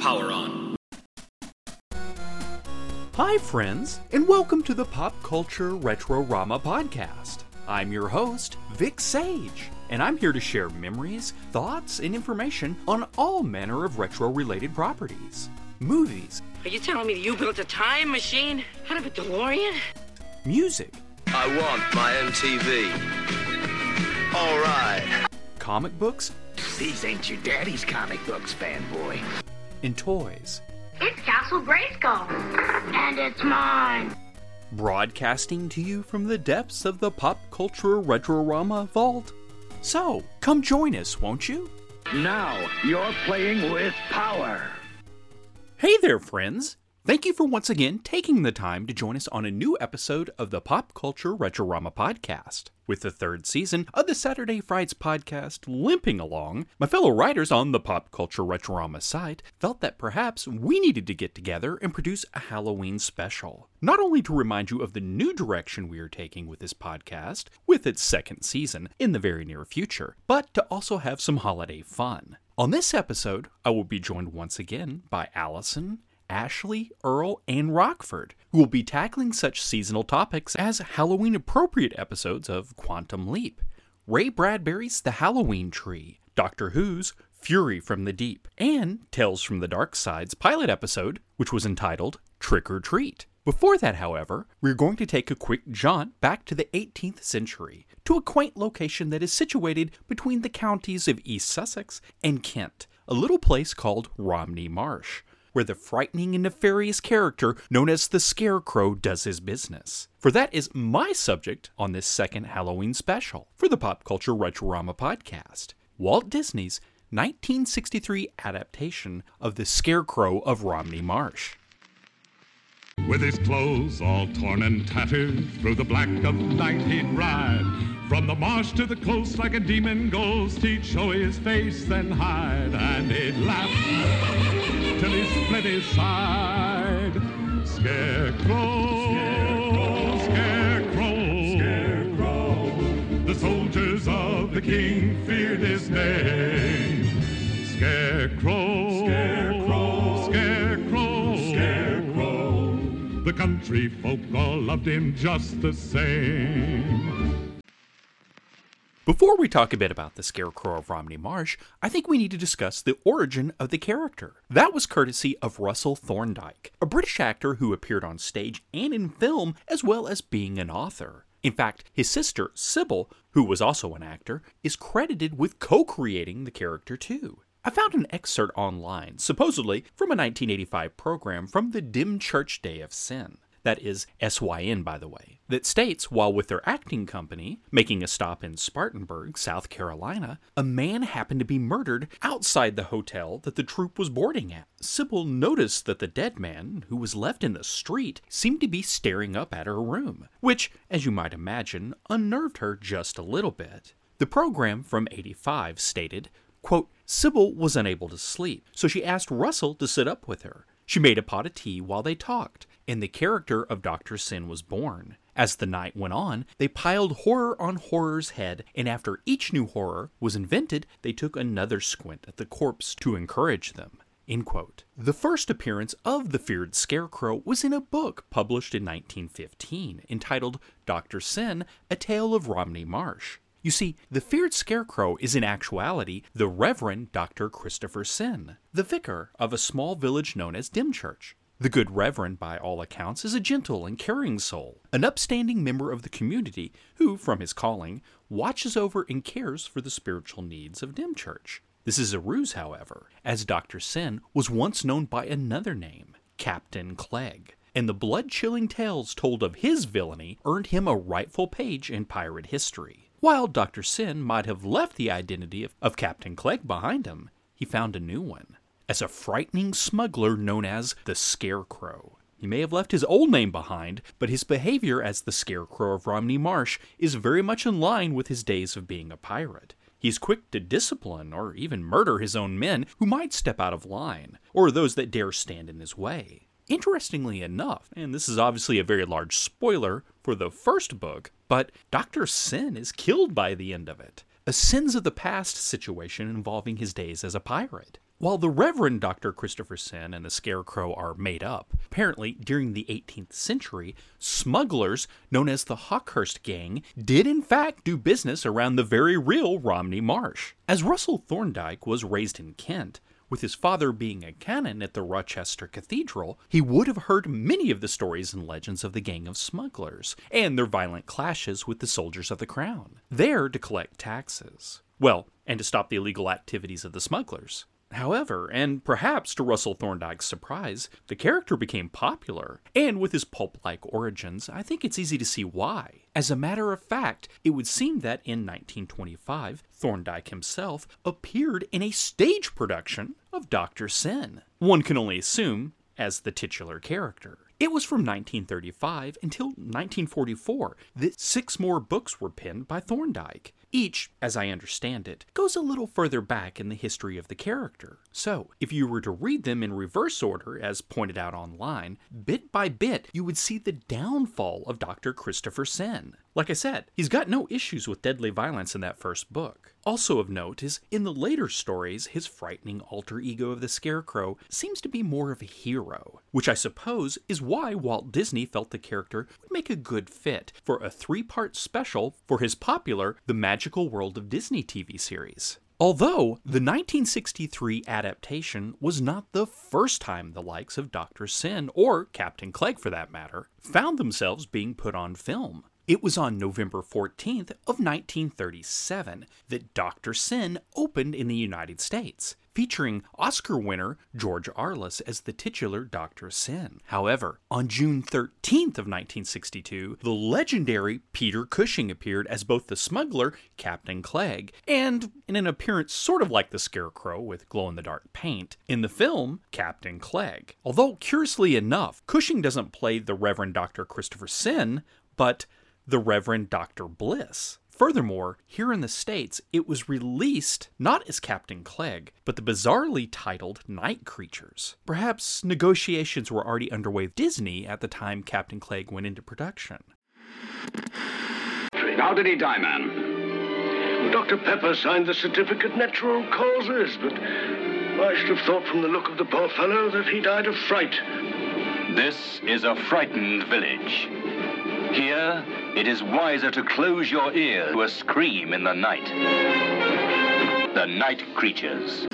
Power on. Hi, friends, and welcome to the Pop Culture Retrorama podcast. I'm your host, Vic Sage, and I'm here to share memories, thoughts, and information on all manner of retro related properties movies, Are you telling me you built a time machine out of a DeLorean? music, I want my MTV. All right. comic books, These ain't your daddy's comic books, fanboy. And toys. It's Castle Grayskull. And it's mine. Broadcasting to you from the depths of the Pop Culture retrorama vault. So, come join us, won't you? Now you're playing with power. Hey there, friends! Thank you for once again taking the time to join us on a new episode of the Pop Culture Retrorama podcast. With the third season of the Saturday Frights podcast limping along, my fellow writers on the Pop Culture Retrorama site felt that perhaps we needed to get together and produce a Halloween special. Not only to remind you of the new direction we are taking with this podcast, with its second season in the very near future, but to also have some holiday fun. On this episode, I will be joined once again by Allison, Ashley, Earl, and Rockford, who will be tackling such seasonal topics as Halloween appropriate episodes of Quantum Leap, Ray Bradbury's The Halloween Tree, Doctor Who's Fury from the Deep, and Tales from the Dark Side's pilot episode, which was entitled Trick or Treat. Before that, however, we're going to take a quick jaunt back to the 18th century to a quaint location that is situated between the counties of East Sussex and Kent, a little place called Romney Marsh where the frightening and nefarious character known as the Scarecrow does his business. For that is my subject on this second Halloween special for the Pop Culture Retrorama podcast Walt Disney's 1963 adaptation of The Scarecrow of Romney Marsh. With his clothes all torn and tattered, through the black of night he'd ride. From the marsh to the coast like a demon ghost, he'd show his face, then hide, and he'd laugh split. Scarecrow, scarecrow, scarecrow. The soldiers of the king feared his name. Scarecrow, scarecrow, scarecrow, scarecrow. The country folk all loved him just the same. Before we talk a bit about the Scarecrow of Romney Marsh, I think we need to discuss the origin of the character. That was courtesy of Russell Thorndike, a British actor who appeared on stage and in film, as well as being an author. In fact, his sister, Sybil, who was also an actor, is credited with co creating the character too. I found an excerpt online, supposedly from a 1985 program from the Dymchurch Day of Syn. That is SYN, by the way, that states while with their acting company, making a stop in Spartanburg, South Carolina, a man happened to be murdered outside the hotel that the troupe was boarding at. Sybil noticed that the dead man, who was left in the street, seemed to be staring up at her room, which, as you might imagine, unnerved her just a little bit. The program from 85 stated, quote, Sybil was unable to sleep, so she asked Russell to sit up with her. She made a pot of tea while they talked, and the character of Dr. Syn was born. As the night went on, they piled horror on horror's head, and after each new horror was invented, they took another squint at the corpse to encourage them. The first appearance of the feared scarecrow was in a book published in 1915 entitled Dr. Syn, A Tale of Romney Marsh. You see, the feared scarecrow is in actuality the Reverend Dr. Christopher Syn, the vicar of a small village known as Dymchurch. The good Reverend, by all accounts, is a gentle and caring soul, an upstanding member of the community who, from his calling, watches over and cares for the spiritual needs of Dymchurch. This is a ruse, however, as Dr. Syn was once known by another name, Captain Clegg, and the blood chilling tales told of his villainy earned him a rightful page in pirate history. While Dr. Syn might have left the identity of, of Captain Clegg behind him, he found a new one as a frightening smuggler known as the Scarecrow. He may have left his old name behind, but his behavior as the Scarecrow of Romney Marsh is very much in line with his days of being a pirate. He is quick to discipline or even murder his own men who might step out of line, or those that dare stand in his way. Interestingly enough, and this is obviously a very large spoiler for the first book, but Dr. Syn is killed by the end of it. A sins of the past situation involving his days as a pirate. While the Reverend Dr. Christopher Syn and the Scarecrow are made up, apparently during the 18th century, smugglers known as the Hawkhurst Gang did in fact do business around the very real Romney Marsh. As Russell Thorndike was raised in Kent, with his father being a canon at the Rochester Cathedral, he would have heard many of the stories and legends of the gang of smugglers and their violent clashes with the soldiers of the crown, there to collect taxes. Well, and to stop the illegal activities of the smugglers. However, and perhaps to Russell Thorndike's surprise, the character became popular, and with his pulp like origins, I think it's easy to see why. As a matter of fact, it would seem that in 1925, Thorndike himself appeared in a stage production of Dr. Syn. One can only assume as the titular character. It was from 1935 until 1944 that six more books were penned by Thorndyke. Each, as I understand it, goes a little further back in the history of the character. So, if you were to read them in reverse order, as pointed out online, bit by bit, you would see the downfall of Dr. Christopher Syn. Like I said, he's got no issues with deadly violence in that first book. Also of note is, in the later stories, his frightening alter ego of the Scarecrow seems to be more of a hero, which I suppose is why Walt Disney felt the character would make a good fit for a three part special for his popular The Magical World of Disney TV series. Although the 1963 adaptation was not the first time the likes of Dr. Syn, or Captain Clegg for that matter, found themselves being put on film. It was on November 14th of 1937 that Dr. Syn opened in the United States, featuring Oscar winner George Arliss as the titular Dr. Syn. However, on June 13th of 1962, the legendary Peter Cushing appeared as both the smuggler Captain Clegg and in an appearance sort of like the Scarecrow with glow-in-the-dark paint in the film Captain Clegg. Although curiously enough, Cushing doesn't play the Reverend Dr. Christopher Syn, but the Reverend Dr. Blyss. Furthermore, here in the States, it was released not as Captain Clegg, but the bizarrely titled Night Creatures. Perhaps negotiations were already underway with Disney at the time Captain Clegg went into production. How did he die, man? Dr. Pepper signed the certificate natural causes, but I should have thought from the look of the poor fellow that he died of fright. This is a frightened village. Here, it is wiser to close your ear to a scream in the night. The night creatures.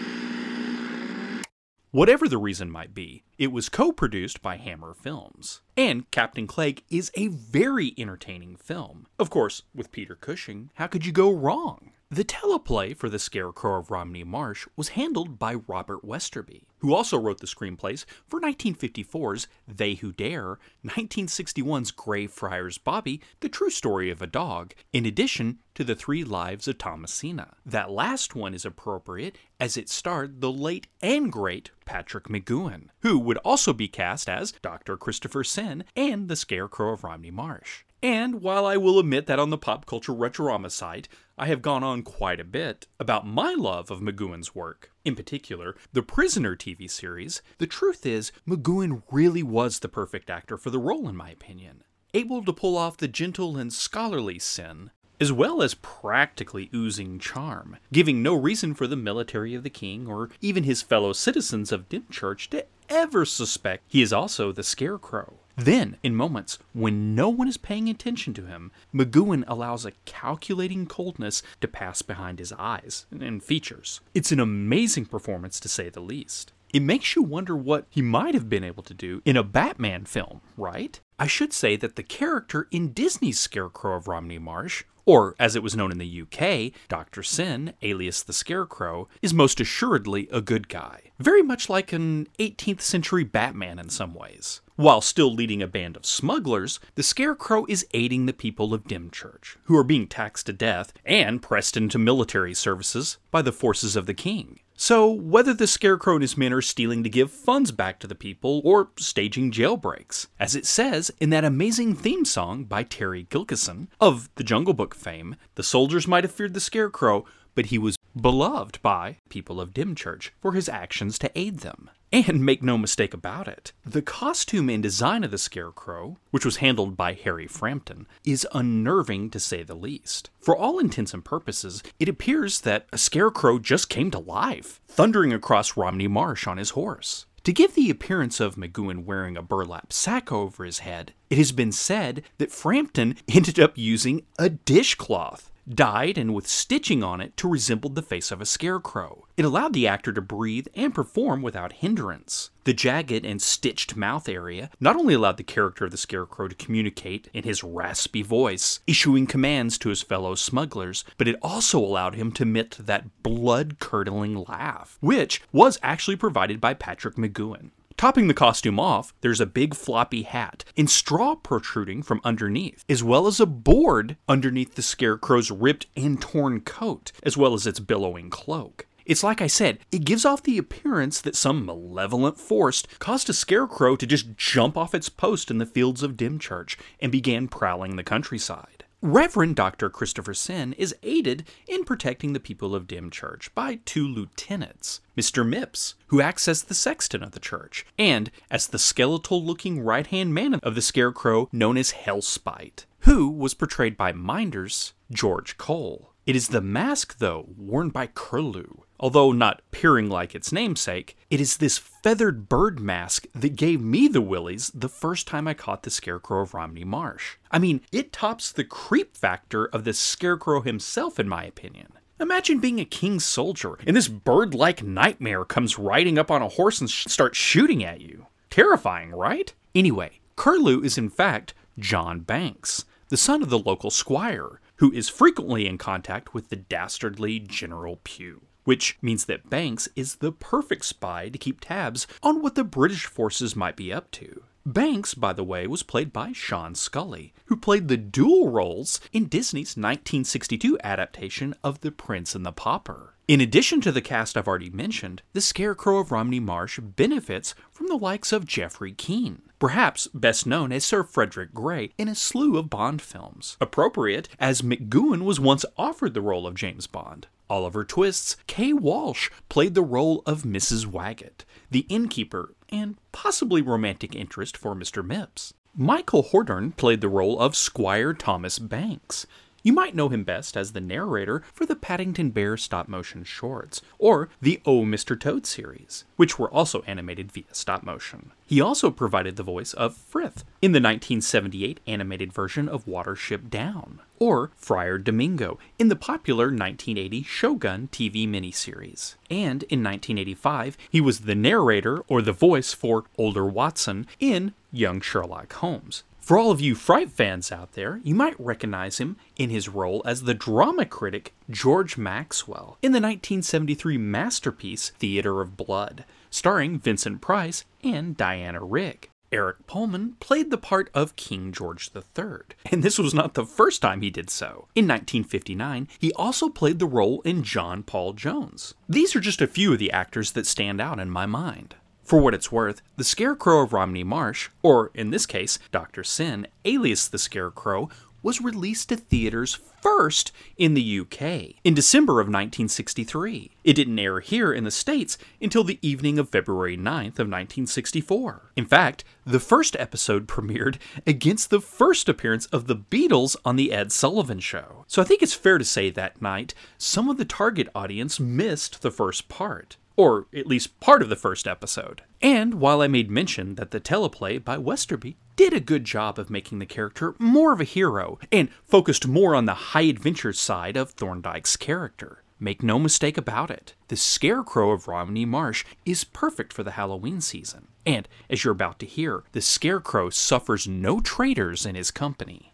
Whatever the reason might be, it was co produced by Hammer Films. And Captain Clegg is a very entertaining film. Of course, with Peter Cushing, how could you go wrong? The teleplay for The Scarecrow of Romney Marsh was handled by Robert Westerby, who also wrote the screenplays for 1954's They Who Dare, 1961's Greyfriars Bobby, The True Story of a Dog, in addition to The Three Lives of Thomasina. That last one is appropriate as it starred the late and great Patrick McGoohan, who would also be cast as Dr. Christopher Syn and the Scarecrow of Romney Marsh. And while I will admit that on the Pop Culture Retrorama site, I have gone on quite a bit about my love of McGoohan's work, in particular, the Prisoner TV series, the truth is, McGoohan really was the perfect actor for the role, in my opinion. Able to pull off the gentle and scholarly Syn, as well as practically oozing charm, giving no reason for the military of the king or even his fellow citizens of Dymchurch to ever suspect he is also the Scarecrow. Then, in moments when no one is paying attention to him, McGoohan allows a calculating coldness to pass behind his eyes and features. It's an amazing performance to say the least. It makes you wonder what he might have been able to do in a Batman film, right? I should say that the character in Disney's Scarecrow of Romney Marsh, or as it was known in the UK, Dr. Syn, alias the Scarecrow, is most assuredly a good guy. Very much like an 18th century Batman in some ways. While still leading a band of smugglers, the Scarecrow is aiding the people of Dymchurch, who are being taxed to death and pressed into military services by the forces of the king. So, whether the Scarecrow and his men are stealing to give funds back to the people or staging jailbreaks, as it says in that amazing theme song by Terry Gilkyson of the Jungle Book fame, the soldiers might have feared the Scarecrow, but he was beloved by people of Dymchurch for his actions to aid them. And make no mistake about it, the costume and design of the Scarecrow, which was handled by Harry Frampton, is unnerving to say the least. For all intents and purposes, it appears that a Scarecrow just came to life, thundering across Romney Marsh on his horse. To give the appearance of McGoohan wearing a burlap sack over his head, it has been said that Frampton ended up using a dishcloth dyed and with stitching on it to resemble the face of a scarecrow. It allowed the actor to breathe and perform without hindrance. The jagged and stitched mouth area not only allowed the character of the scarecrow to communicate in his raspy voice, issuing commands to his fellow smugglers, but it also allowed him to emit that blood curdling laugh, which was actually provided by Patrick McGoohan. Topping the costume off, there's a big floppy hat and straw protruding from underneath, as well as a board underneath the scarecrow's ripped and torn coat, as well as its billowing cloak. It's like I said, it gives off the appearance that some malevolent force caused a scarecrow to just jump off its post in the fields of Dymchurch and began prowling the countryside. Reverend Dr. Christopher Syn is aided in protecting the people of Dymchurch by two lieutenants, Mr. Mipps, who acts as the sexton of the church, and as the skeletal looking right hand man of the scarecrow known as Hellspite, who was portrayed by Minders George Cole. It is the mask, though, worn by Curlew. Although not peering like its namesake, it is this feathered bird mask that gave me the willies the first time I caught the Scarecrow of Romney Marsh. I mean, it tops the creep factor of the Scarecrow himself, in my opinion. Imagine being a king's soldier, and this bird like nightmare comes riding up on a horse and sh- starts shooting at you. Terrifying, right? Anyway, Curlew is in fact John Banks, the son of the local squire, who is frequently in contact with the dastardly General Pugh. Which means that Banks is the perfect spy to keep tabs on what the British forces might be up to. Banks, by the way, was played by Sean Scully, who played the dual roles in Disney's 1962 adaptation of The Prince and the Pauper. In addition to the cast I've already mentioned, the Scarecrow of Romney Marsh benefits from the likes of Geoffrey Keen, perhaps best known as Sir Frederick Grey in a slew of Bond films. Appropriate, as McGoohan was once offered the role of James Bond. Oliver Twist's Kay Walsh played the role of Mrs. Waggett, the innkeeper and possibly romantic interest for Mr. Mipps. Michael Hordern played the role of Squire Thomas Banks. You might know him best as the narrator for the Paddington Bear stop motion shorts, or the Oh Mr. Toad series, which were also animated via stop motion. He also provided the voice of Frith in the 1978 animated version of Watership Down, or Friar Domingo in the popular 1980 Shogun TV miniseries. And in 1985, he was the narrator or the voice for Older Watson in Young Sherlock Holmes. For all of you Fright fans out there, you might recognize him in his role as the drama critic George Maxwell in the 1973 masterpiece Theater of Blood, starring Vincent Price and Diana Rigg. Eric Pohlmann played the part of King George III, and this was not the first time he did so. In 1959, he also played the role in John Paul Jones. These are just a few of the actors that stand out in my mind. For what it's worth, the Scarecrow of Romney Marsh, or in this case, Dr. Syn, alias the Scarecrow, was released to theaters first in the UK in December of 1963. It didn't air here in the States until the evening of February 9th of 1964. In fact, the first episode premiered against the first appearance of the Beatles on the Ed Sullivan Show. So I think it's fair to say that night some of the target audience missed the first part or at least part of the first episode. And while I made mention that the teleplay by Westerby did a good job of making the character more of a hero and focused more on the high adventure side of Thorndike's character, make no mistake about it, the Scarecrow of Romney Marsh is perfect for the Halloween season. And as you're about to hear, the Scarecrow suffers no traitors in his company.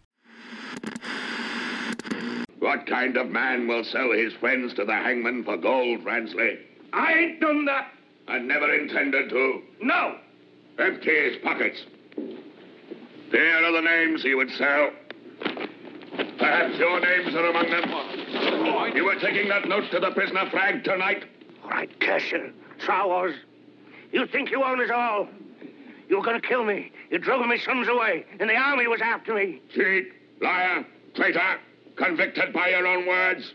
What kind of man will sell his friends to the hangman for gold, Ransley? I ain't done that. I never intended to. No. Empty his pockets. There are the names he would sell. Perhaps your names are among them. You were taking that note to the prisoner Frag tonight? All right, Casher. So I was. You think you own us all. You were going to kill me. You drove my sons away, and the army was after me. Cheat, liar, traitor, convicted by your own words.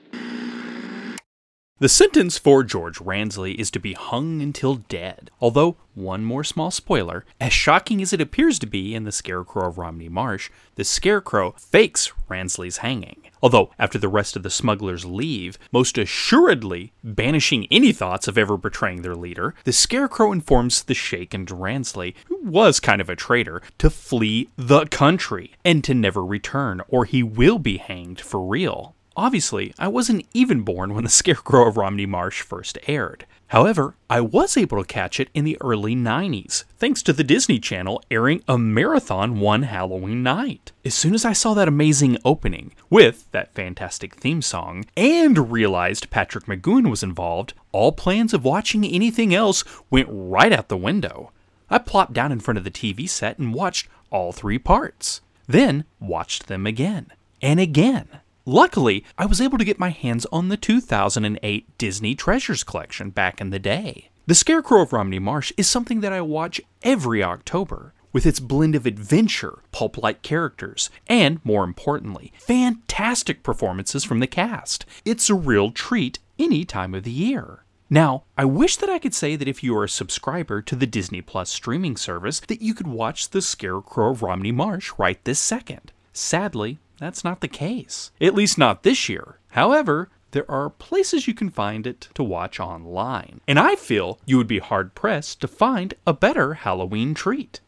The sentence for George Ransley is to be hung until dead. Although, one more small spoiler, as shocking as it appears to be in The Scarecrow of Romney Marsh, the Scarecrow fakes Ransley's hanging. Although, after the rest of the smugglers leave, most assuredly banishing any thoughts of ever betraying their leader, the Scarecrow informs the Sheik and Ransley, who was kind of a traitor, to flee the country and to never return, or he will be hanged for real. Obviously, I wasn't even born when The Scarecrow of Romney Marsh first aired. However, I was able to catch it in the early 90s, thanks to the Disney Channel airing a marathon one Halloween night. As soon as I saw that amazing opening, with that fantastic theme song, and realized Patrick McGoohan was involved, all plans of watching anything else went right out the window. I plopped down in front of the TV set and watched all three parts. Then watched them again and again. Luckily, I was able to get my hands on the 2008 Disney Treasures collection back in the day. The Scarecrow of Romney Marsh is something that I watch every October, with its blend of adventure, pulp like characters, and, more importantly, fantastic performances from the cast. It's a real treat any time of the year. Now, I wish that I could say that if you are a subscriber to the Disney Plus streaming service, that you could watch The Scarecrow of Romney Marsh right this second. Sadly, that's not the case. At least not this year. However, there are places you can find it to watch online. And I feel you would be hard pressed to find a better Halloween treat.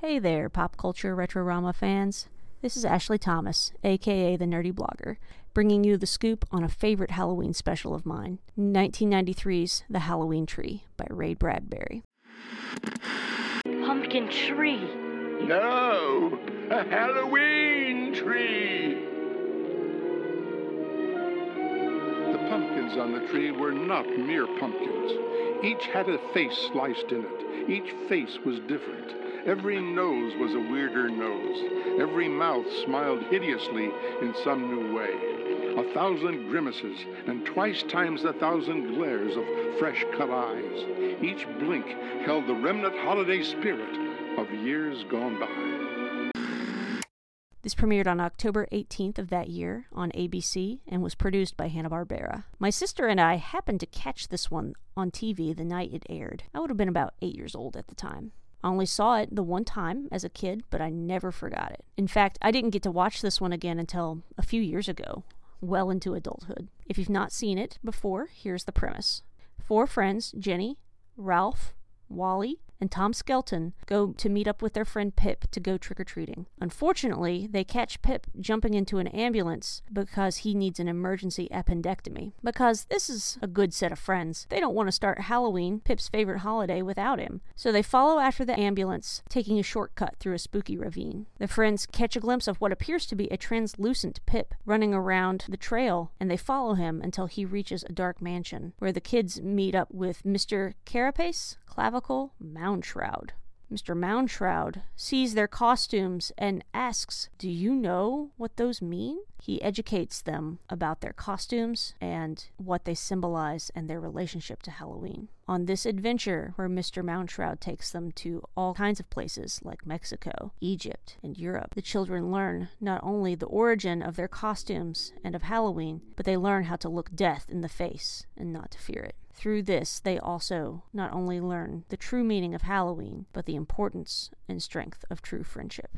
Hey there, pop culture Retrorama fans. This is Ashley Thomas, aka the Nerdy Blogger, bringing you the scoop on a favorite Halloween special of mine 1993's The Halloween Tree by Ray Bradbury. Pumpkin tree. No, a Halloween tree. The pumpkins on the tree were not mere pumpkins. Each had a face sliced in it. Each face was different. Every nose was a weirder nose. Every mouth smiled hideously in some new way. A thousand grimaces and twice times a thousand glares of fresh cut eyes. Each blink held the remnant holiday spirit of years gone by. This premiered on October 18th of that year on ABC and was produced by Hanna-Barbera. My sister and I happened to catch this one on TV the night it aired. I would have been about 8 years old at the time. I only saw it the one time as a kid, but I never forgot it. In fact, I didn't get to watch this one again until a few years ago, well into adulthood. If you've not seen it before, here's the premise. Four friends, Jenny, Ralph, Wally, and Tom Skelton go to meet up with their friend Pip to go trick or treating. Unfortunately, they catch Pip jumping into an ambulance because he needs an emergency appendectomy. Because this is a good set of friends, they don't want to start Halloween, Pip's favorite holiday, without him. So they follow after the ambulance, taking a shortcut through a spooky ravine. The friends catch a glimpse of what appears to be a translucent Pip running around the trail, and they follow him until he reaches a dark mansion where the kids meet up with Mr. Carapace, Clavicle, Moundshroud. Mr. Moundshroud sees their costumes and asks, Do you know what those mean? He educates them about their costumes and what they symbolize and their relationship to Halloween. On this adventure, where Mr. Moundshroud takes them to all kinds of places like Mexico, Egypt, and Europe, the children learn not only the origin of their costumes and of Halloween, but they learn how to look death in the face and not to fear it. Through this, they also not only learn the true meaning of Halloween, but the importance and strength of true friendship.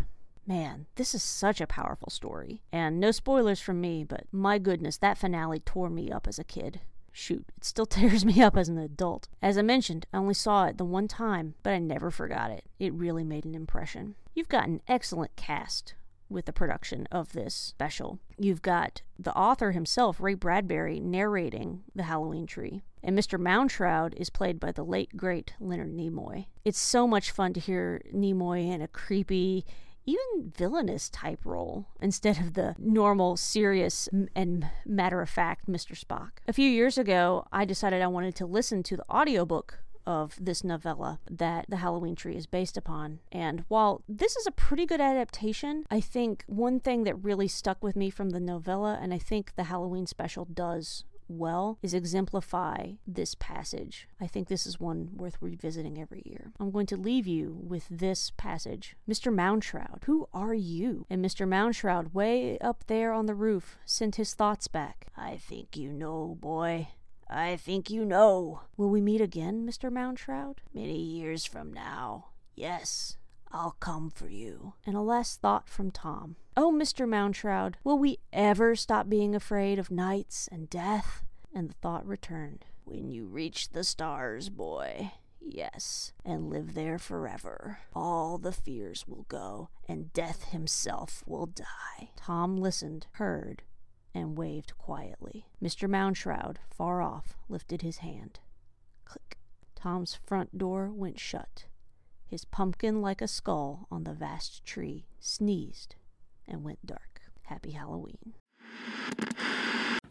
Man, this is such a powerful story. And no spoilers from me, but my goodness, that finale tore me up as a kid. Shoot, it still tears me up as an adult. As I mentioned, I only saw it the one time, but I never forgot it. It really made an impression. You've got an excellent cast with the production of this special. You've got the author himself, Ray Bradbury, narrating The Halloween Tree. And Mr. Moundshroud is played by the late, great Leonard Nimoy. It's so much fun to hear Nimoy in a creepy, even villainous type role instead of the normal, serious, and matter of fact Mr. Spock. A few years ago, I decided I wanted to listen to the audiobook of this novella that the Halloween tree is based upon. And while this is a pretty good adaptation, I think one thing that really stuck with me from the novella, and I think the Halloween special does well is exemplify this passage. I think this is one worth revisiting every year. I'm going to leave you with this passage. Mr. Moundshroud, who are you? And Mr. Moundshroud, way up there on the roof, sent his thoughts back. I think you know, boy. I think you know. Will we meet again, Mr. Moundshroud? Many years from now. Yes, I'll come for you. And a last thought from Tom. Oh, Mr. Moundshroud, will we ever stop being afraid of nights and death? And the thought returned. When you reach the stars, boy. Yes, and live there forever. All the fears will go, and death himself will die. Tom listened, heard, and waved quietly. Mr. Moundshroud, far off, lifted his hand. Click. Tom's front door went shut. His pumpkin, like a skull on the vast tree, sneezed and went dark. Happy Halloween.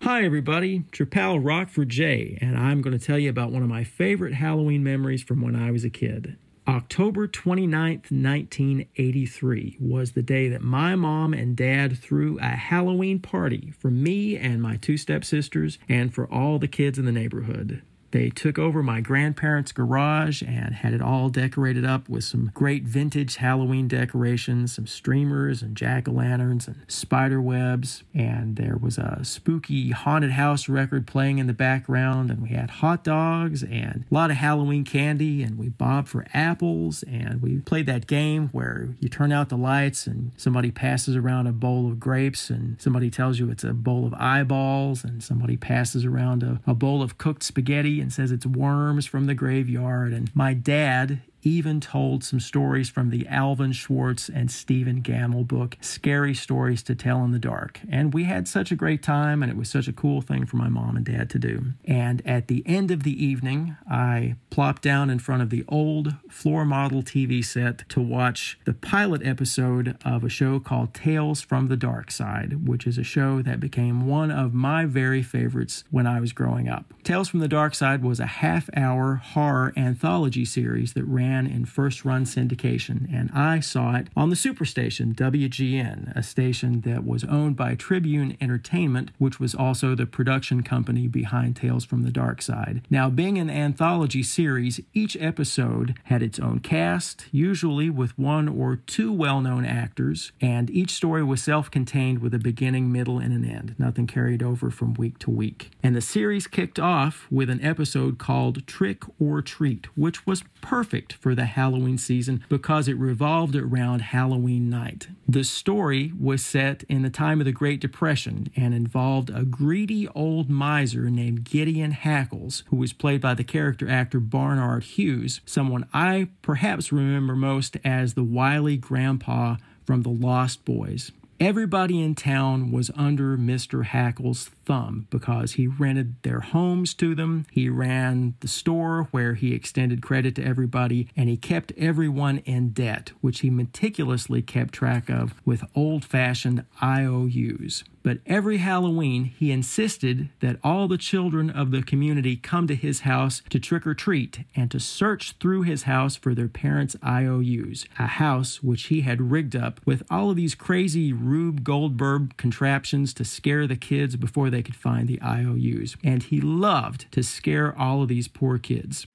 Hi, everybody. It's your pal Rockford J, and I'm going to tell you about one of my favorite Halloween memories from when I was a kid. October 29th, 1983 was the day that my mom and dad threw a Halloween party for me and my two stepsisters and for all the kids in the neighborhood. They took over my grandparents' garage and had it all decorated up with some great vintage Halloween decorations, some streamers and jack o' lanterns and spider webs. And there was a spooky haunted house record playing in the background. And we had hot dogs and a lot of Halloween candy. And we bobbed for apples. And we played that game where you turn out the lights and somebody passes around a bowl of grapes and somebody tells you it's a bowl of eyeballs. And somebody passes around a, a bowl of cooked spaghetti and says it's worms from the graveyard. And my dad even told some stories from the Alvin Schwartz and Stephen Gammell book, Scary Stories to Tell in the Dark. And we had such a great time, and it was such a cool thing for my mom and dad to do. And at the end of the evening, I plopped down in front of the old floor model TV set to watch the pilot episode of a show called Tales from the Dark Side, which is a show that became one of my very favorites when I was growing up. Tales from the Dark Side was a half hour horror anthology series that ran in first run syndication, and I saw it on the superstation, WGN, a station that was owned by Tribune Entertainment, which was also the production company behind Tales from the Dark Side. Now, being an anthology series, each episode had its own cast, usually with one or two well known actors, and each story was self contained with a beginning, middle, and an end. Nothing carried over from week to week. And the series kicked off with an episode called Trick or Treat, which was perfect for the Halloween season because it revolved around Halloween night. The story was set in the time of the Great Depression and involved a greedy old miser named Gideon Hackles, who was played by the character actor Barnard Hughes, someone I perhaps remember most as the wily grandpa from The Lost Boys. Everybody in town was under Mr. Hackles' thumb because he rented their homes to them. He ran the store where he extended credit to everybody, and he kept everyone in debt, which he meticulously kept track of with old fashioned IOUs. But every Halloween, he insisted that all the children of the community come to his house to trick or treat and to search through his house for their parents' IOUs, a house which he had rigged up with all of these crazy Rube Goldberg contraptions to scare the kids before they could find the IOUs. And he loved to scare all of these poor kids.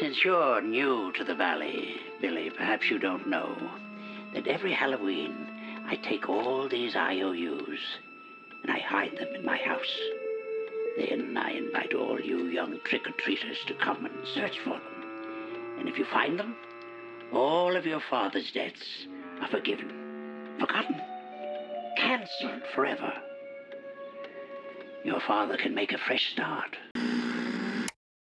Since you're new to the valley, Billy, perhaps you don't know that every Halloween I take all these IOUs and I hide them in my house. Then I invite all you young trick-or-treaters to come and search for them. And if you find them, all of your father's debts are forgiven, forgotten, cancelled forever. Your father can make a fresh start.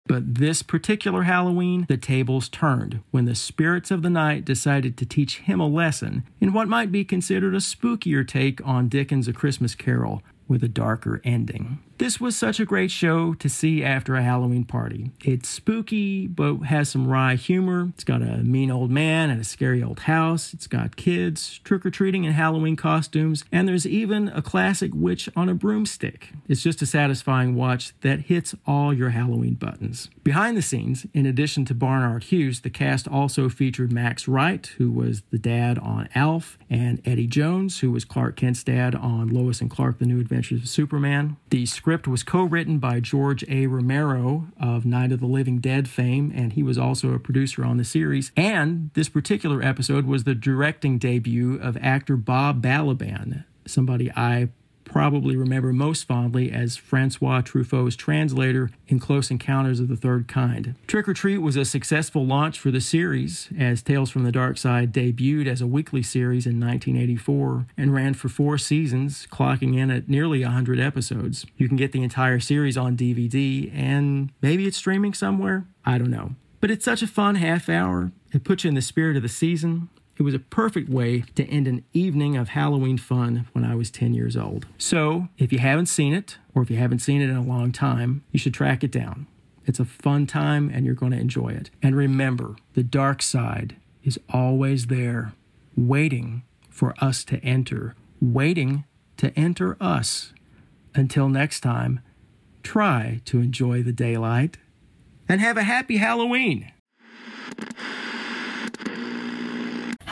But this particular Halloween, the tables turned when the spirits of the night decided to teach him a lesson in what might be considered a spookier take on Dickens' A Christmas Carol with a darker ending. This was such a great show to see after a Halloween party. It's spooky, but has some wry humor. It's got a mean old man and a scary old house. It's got kids trick or treating in Halloween costumes, and there's even a classic witch on a broomstick. It's just a satisfying watch that hits all your Halloween buttons. Behind the scenes, in addition to Barnard Hughes, the cast also featured Max Wright, who was the dad on Alf, and Eddie Jones, who was Clark Kent's dad on Lois and Clark: The New Adventures of Superman. The script was co written by George A. Romero of Night of the Living Dead fame, and he was also a producer on the series. And this particular episode was the directing debut of actor Bob Balaban, somebody I probably remember most fondly as Francois Truffaut's translator in Close Encounters of the Third Kind. Trick or Treat was a successful launch for the series, as Tales from the Dark Side debuted as a weekly series in 1984 and ran for four seasons, clocking in at nearly 100 episodes. You can get the entire series on DVD, and maybe it's streaming somewhere. I don't know. But it's such a fun half hour. It puts you in the spirit of the season. It was a perfect way to end an evening of Halloween fun when I was 10 years old. So, if you haven't seen it, or if you haven't seen it in a long time, you should track it down. It's a fun time and you're going to enjoy it. And remember, the dark side is always there, waiting for us to enter, waiting to enter us. Until next time, try to enjoy the daylight and have a happy Halloween.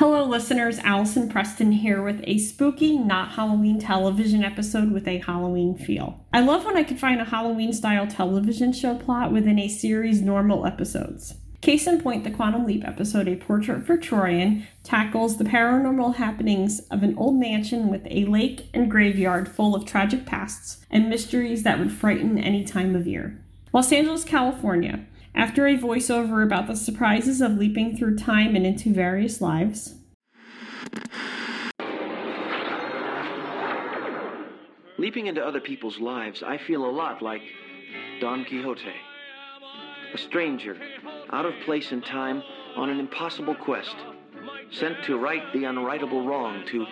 Hello, listeners. Allison Preston here with a spooky, not Halloween television episode with a Halloween feel. I love when I can find a Halloween style television show plot within a series' normal episodes. Case in point, the Quantum Leap episode, A Portrait for Troian, tackles the paranormal happenings of an old mansion with a lake and graveyard full of tragic pasts and mysteries that would frighten any time of year. Los Angeles, California. After a voiceover about the surprises of leaping through time and into various lives, Leaping into other people's lives, I feel a lot like Don Quixote. A stranger, out of place in time, on an impossible quest, sent to right the unrightable wrong, to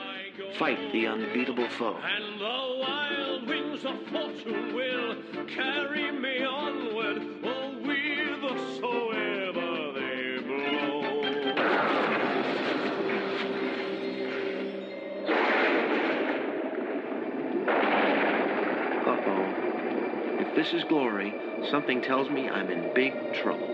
fight the unbeatable foe. And the wild wings of fortune will carry me onward, This is glory, something tells me I'm in big trouble.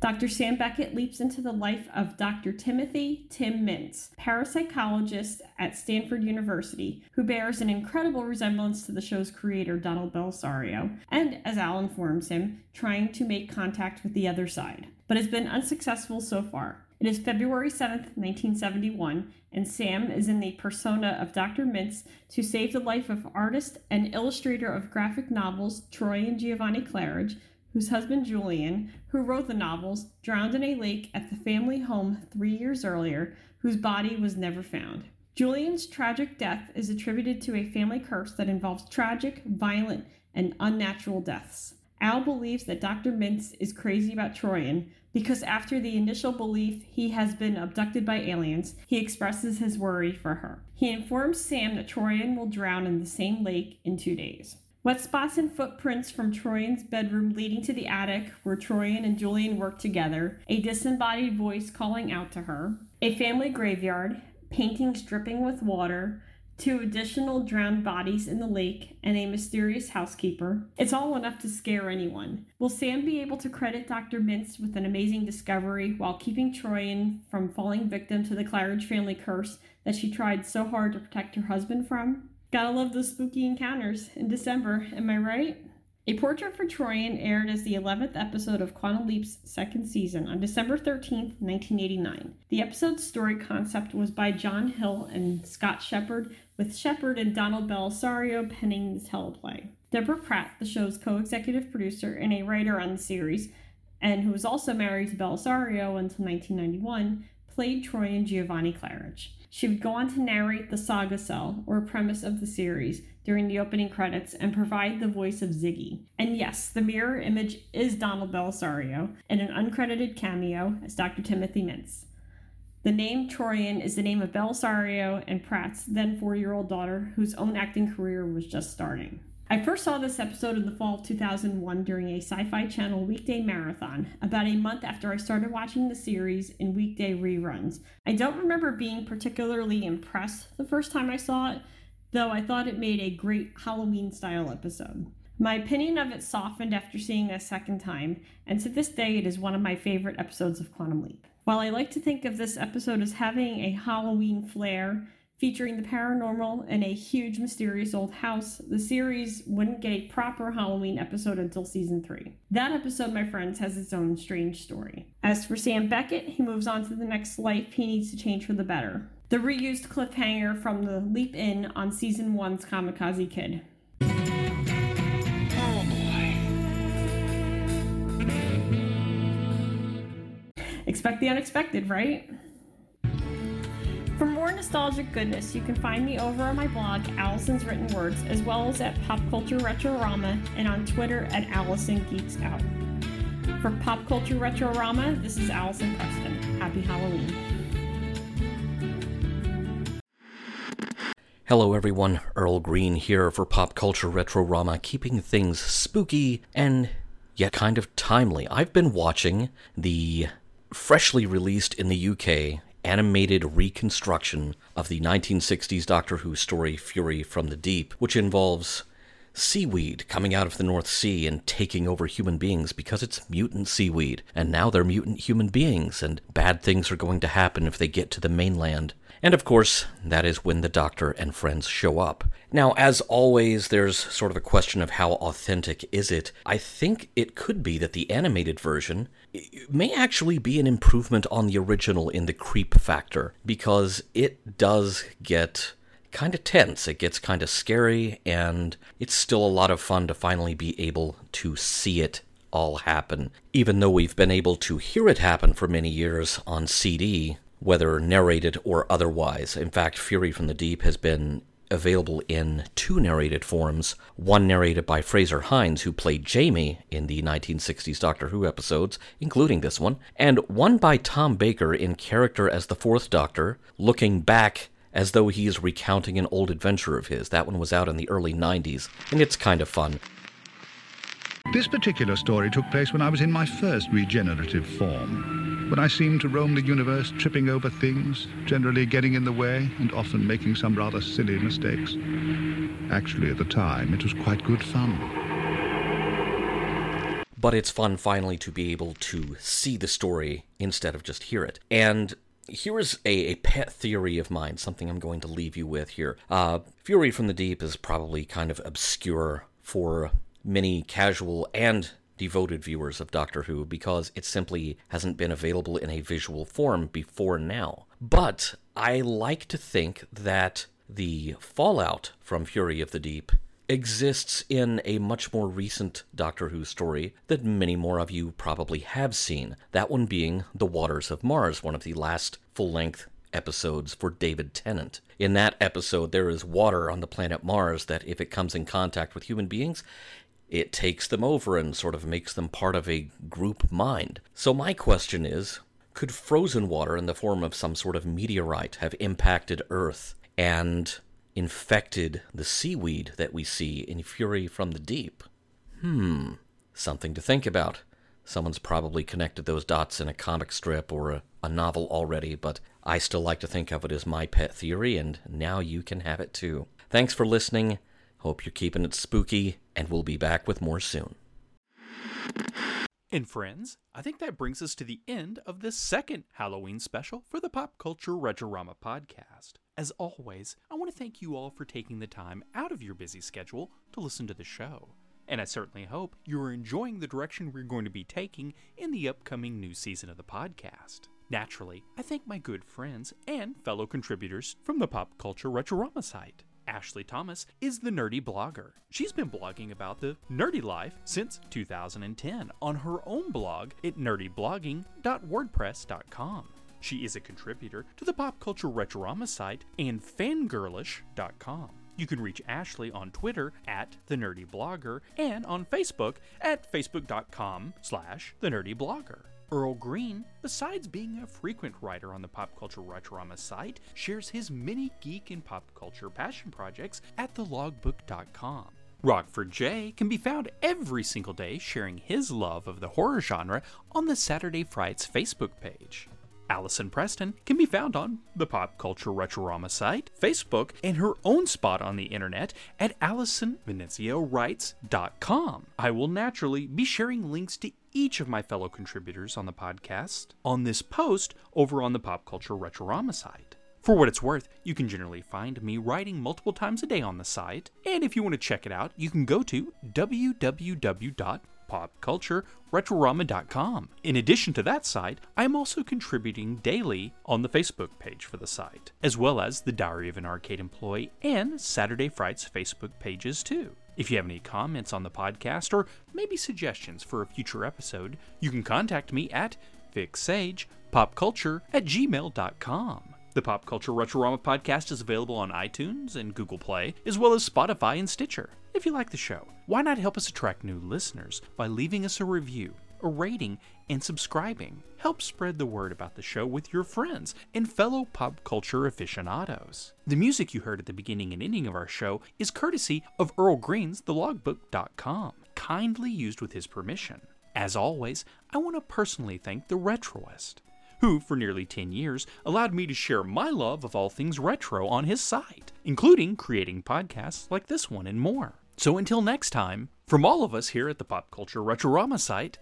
Dr. Sam Beckett leaps into the life of Dr. Timothy Tim Mintz, parapsychologist at Stanford University, who bears an incredible resemblance to the show's creator, Donald Bellisario, and, as Al informs him, trying to make contact with the other side, but has been unsuccessful so far. It is February 7th, 1971, and Sam is in the persona of Dr. Mintz to save the life of artist and illustrator of graphic novels Troian Giovanni Claridge, whose husband Julian, who wrote the novels, drowned in a lake at the family home three years earlier, whose body was never found. Julian's tragic death is attributed to a family curse that involves tragic, violent, and unnatural deaths. Al believes that Dr. Mintz is crazy about Troian because after the initial belief he has been abducted by aliens, he expresses his worry for her. He informs Sam that Troian will drown in the same lake in two days. Wet spots and footprints from Troian's bedroom leading to the attic where Troian and Julian work together, a disembodied voice calling out to her, a family graveyard, paintings dripping with water, two additional drowned bodies in the lake, and a mysterious housekeeper. It's all enough to scare anyone. Will Sam be able to credit Dr. Mintz with an amazing discovery while keeping Troian from falling victim to the Claridge family curse that she tried so hard to protect her husband from? Gotta love those spooky encounters in December, am I right? A Portrait for Troian aired as the 11th episode of Quantum Leap's second season on December 13, 1989. The episode's story concept was by John Hill and Scott Shepard, with Shepard and Donald Bellisario penning the teleplay. Deborah Pratt, the show's co executive producer and a writer on the series, and who was also married to Bellisario until 1991, played Troian Giovanni Claridge. She would go on to narrate the saga sell, or premise of the series, during the opening credits and provide the voice of Ziggy. And yes, the mirror image is Donald Bellisario in an uncredited cameo as Dr. Timothy Mintz. The name Troian is the name of Bellisario and Pratt's then four year old daughter, whose own acting career was just starting. I first saw this episode in the fall of 2001 during a Sci Fi Channel weekday marathon, about a month after I started watching the series in weekday reruns. I don't remember being particularly impressed the first time I saw it, though I thought it made a great Halloween style episode. My opinion of it softened after seeing it a second time, and to this day it is one of my favorite episodes of Quantum Leap. While I like to think of this episode as having a Halloween flair, Featuring the paranormal and a huge mysterious old house, the series wouldn't get a proper Halloween episode until season 3. That episode, my friends, has its own strange story. As for Sam Beckett, he moves on to the next life he needs to change for the better. The reused cliffhanger from the Leap In on season 1's Kamikaze Kid. Expect the unexpected, right? For more nostalgic goodness, you can find me over on my blog, Allison's Written Words, as well as at Pop Culture Retrorama and on Twitter at Allison Geeks Out. For Pop Culture Retrorama, this is Allison Preston. Happy Halloween. Hello, everyone. Earl Green here for Pop Culture Retrorama, keeping things spooky and yet kind of timely. I've been watching the freshly released in the UK animated reconstruction of the 1960s Doctor Who story Fury from the Deep, which involves seaweed coming out of the North Sea and taking over human beings because it's mutant seaweed, and now they're mutant human beings, and bad things are going to happen if they get to the mainland. And of course, that is when the Doctor and friends show up. Now, as always, there's sort of a question of how authentic is it. I think it could be that the animated version may actually be an improvement on the original in the creep factor, because it does get kind of tense. It gets kind of scary, and it's still a lot of fun to finally be able to see it all happen. Even though we've been able to hear it happen for many years on CD, whether narrated or otherwise. In fact, Fury from the Deep has been available in two narrated forms one narrated by Frazer Hines, who played Jamie in the 1960s Doctor Who episodes, including this one, and one by Tom Baker in character as the Fourth Doctor, looking back as though he is recounting an old adventure of his. That one was out in the early 90s, and it's kind of fun. This particular story took place when I was in my first regenerative form, when I seemed to roam the universe tripping over things, generally getting in the way, and often making some rather silly mistakes. Actually, at the time, it was quite good fun. But it's fun finally to be able to see the story instead of just hear it. And here is a, a, pet theory of mine, something I'm going to leave you with here. Uh, Fury from the Deep is probably kind of obscure for many casual and devoted viewers of Doctor Who because it simply hasn't been available in a visual form before now. But I like to think that the fallout from Fury of the Deep exists in a much more recent Doctor Who story that many more of you probably have seen. That one being The Waters of Mars, one of the last full length episodes for David Tennant. In that episode, there is water on the planet Mars that, if it comes in contact with human beings, it takes them over and sort of makes them part of a group mind. So, my question is could frozen water in the form of some sort of meteorite have impacted Earth and infected the seaweed that we see in Fury from the Deep? Hmm, something to think about. Someone's probably connected those dots in a comic strip or a, a, novel already, but I still like to think of it as my pet theory, and now you can have it too. Thanks for listening. Hope you're keeping it spooky, and we'll be back with more soon. And friends, I think that brings us to the end of this second Halloween special for the Pop Culture Retrorama podcast. As always, I want to thank you all for taking the time out of your busy schedule to listen to the show. And I certainly hope you are enjoying the direction we're going to be taking in the upcoming new season of the podcast. Naturally, I thank my good friends and fellow contributors from the Pop Culture Retrorama site. Ashley Thomas is the nerdy blogger. She's been blogging about the nerdy life since 2010 on her own blog at nerdyblogging.wordpress.com. She is a contributor to the Pop Culture Retrorama site and fangirlish.com. You can reach Ashley on Twitter at the Nerdy Blogger and on Facebook at facebook.com slash the Nerdy Blogger. Earl Green, besides being a frequent writer on the Pop Culture Retrorama site, shares his many geek and pop culture passion projects at thelogbook.com. Rockford J can be found every single day sharing his love of the horror genre on the Saturday Frights Facebook page. Allison Preston can be found on the Pop Culture Retrorama site, Facebook, and her own spot on the internet at AllisonVeneziaWrites.com. I will naturally be sharing links to each of my fellow contributors on the podcast on this post over on the Pop Culture Retrorama site. For what it's worth, you can generally find me writing multiple times a day on the site, and if you want to check it out, you can go to www.popcultureretrorama.com. In addition to that site, I am also contributing daily on the Facebook page for the site, as well as the Diary of an Arcade Employee and Saturday Frights Facebook pages too. If you have any comments on the podcast or maybe suggestions for a future episode, you can contact me at vicsagepopculture at gmail.com. The Pop Culture Retrorama podcast is available on iTunes and Google Play, as well as Spotify and Stitcher. If you like the show, why not help us attract new listeners by leaving us a review, a rating, and subscribing? Help spread the word about the show with your friends and fellow pop culture aficionados. The music you heard at the beginning and ending of our show is courtesy of Earl Green's TheLogbook.com, kindly used with his permission. As always, I want to personally thank the Retroist, who, for nearly 10 years, allowed me to share my love of all things retro on his site, including creating podcasts like this one and more. So until next time, from all of us here at the Pop Culture Retrorama site,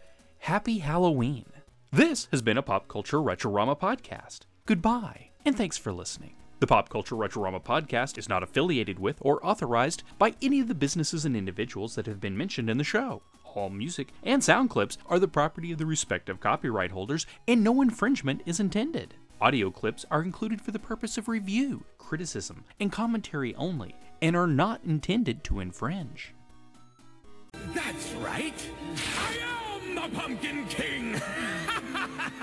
Happy Halloween! This has been a Pop Culture Retrorama podcast. Goodbye, and thanks for listening. The Pop Culture Retrorama podcast is not affiliated with or authorized by any of the businesses and individuals that have been mentioned in the show. All music and sound clips are the property of the respective copyright holders, and no infringement is intended. Audio clips are included for the purpose of review, criticism, and commentary only, and are not intended to infringe. That's right. The Pumpkin King.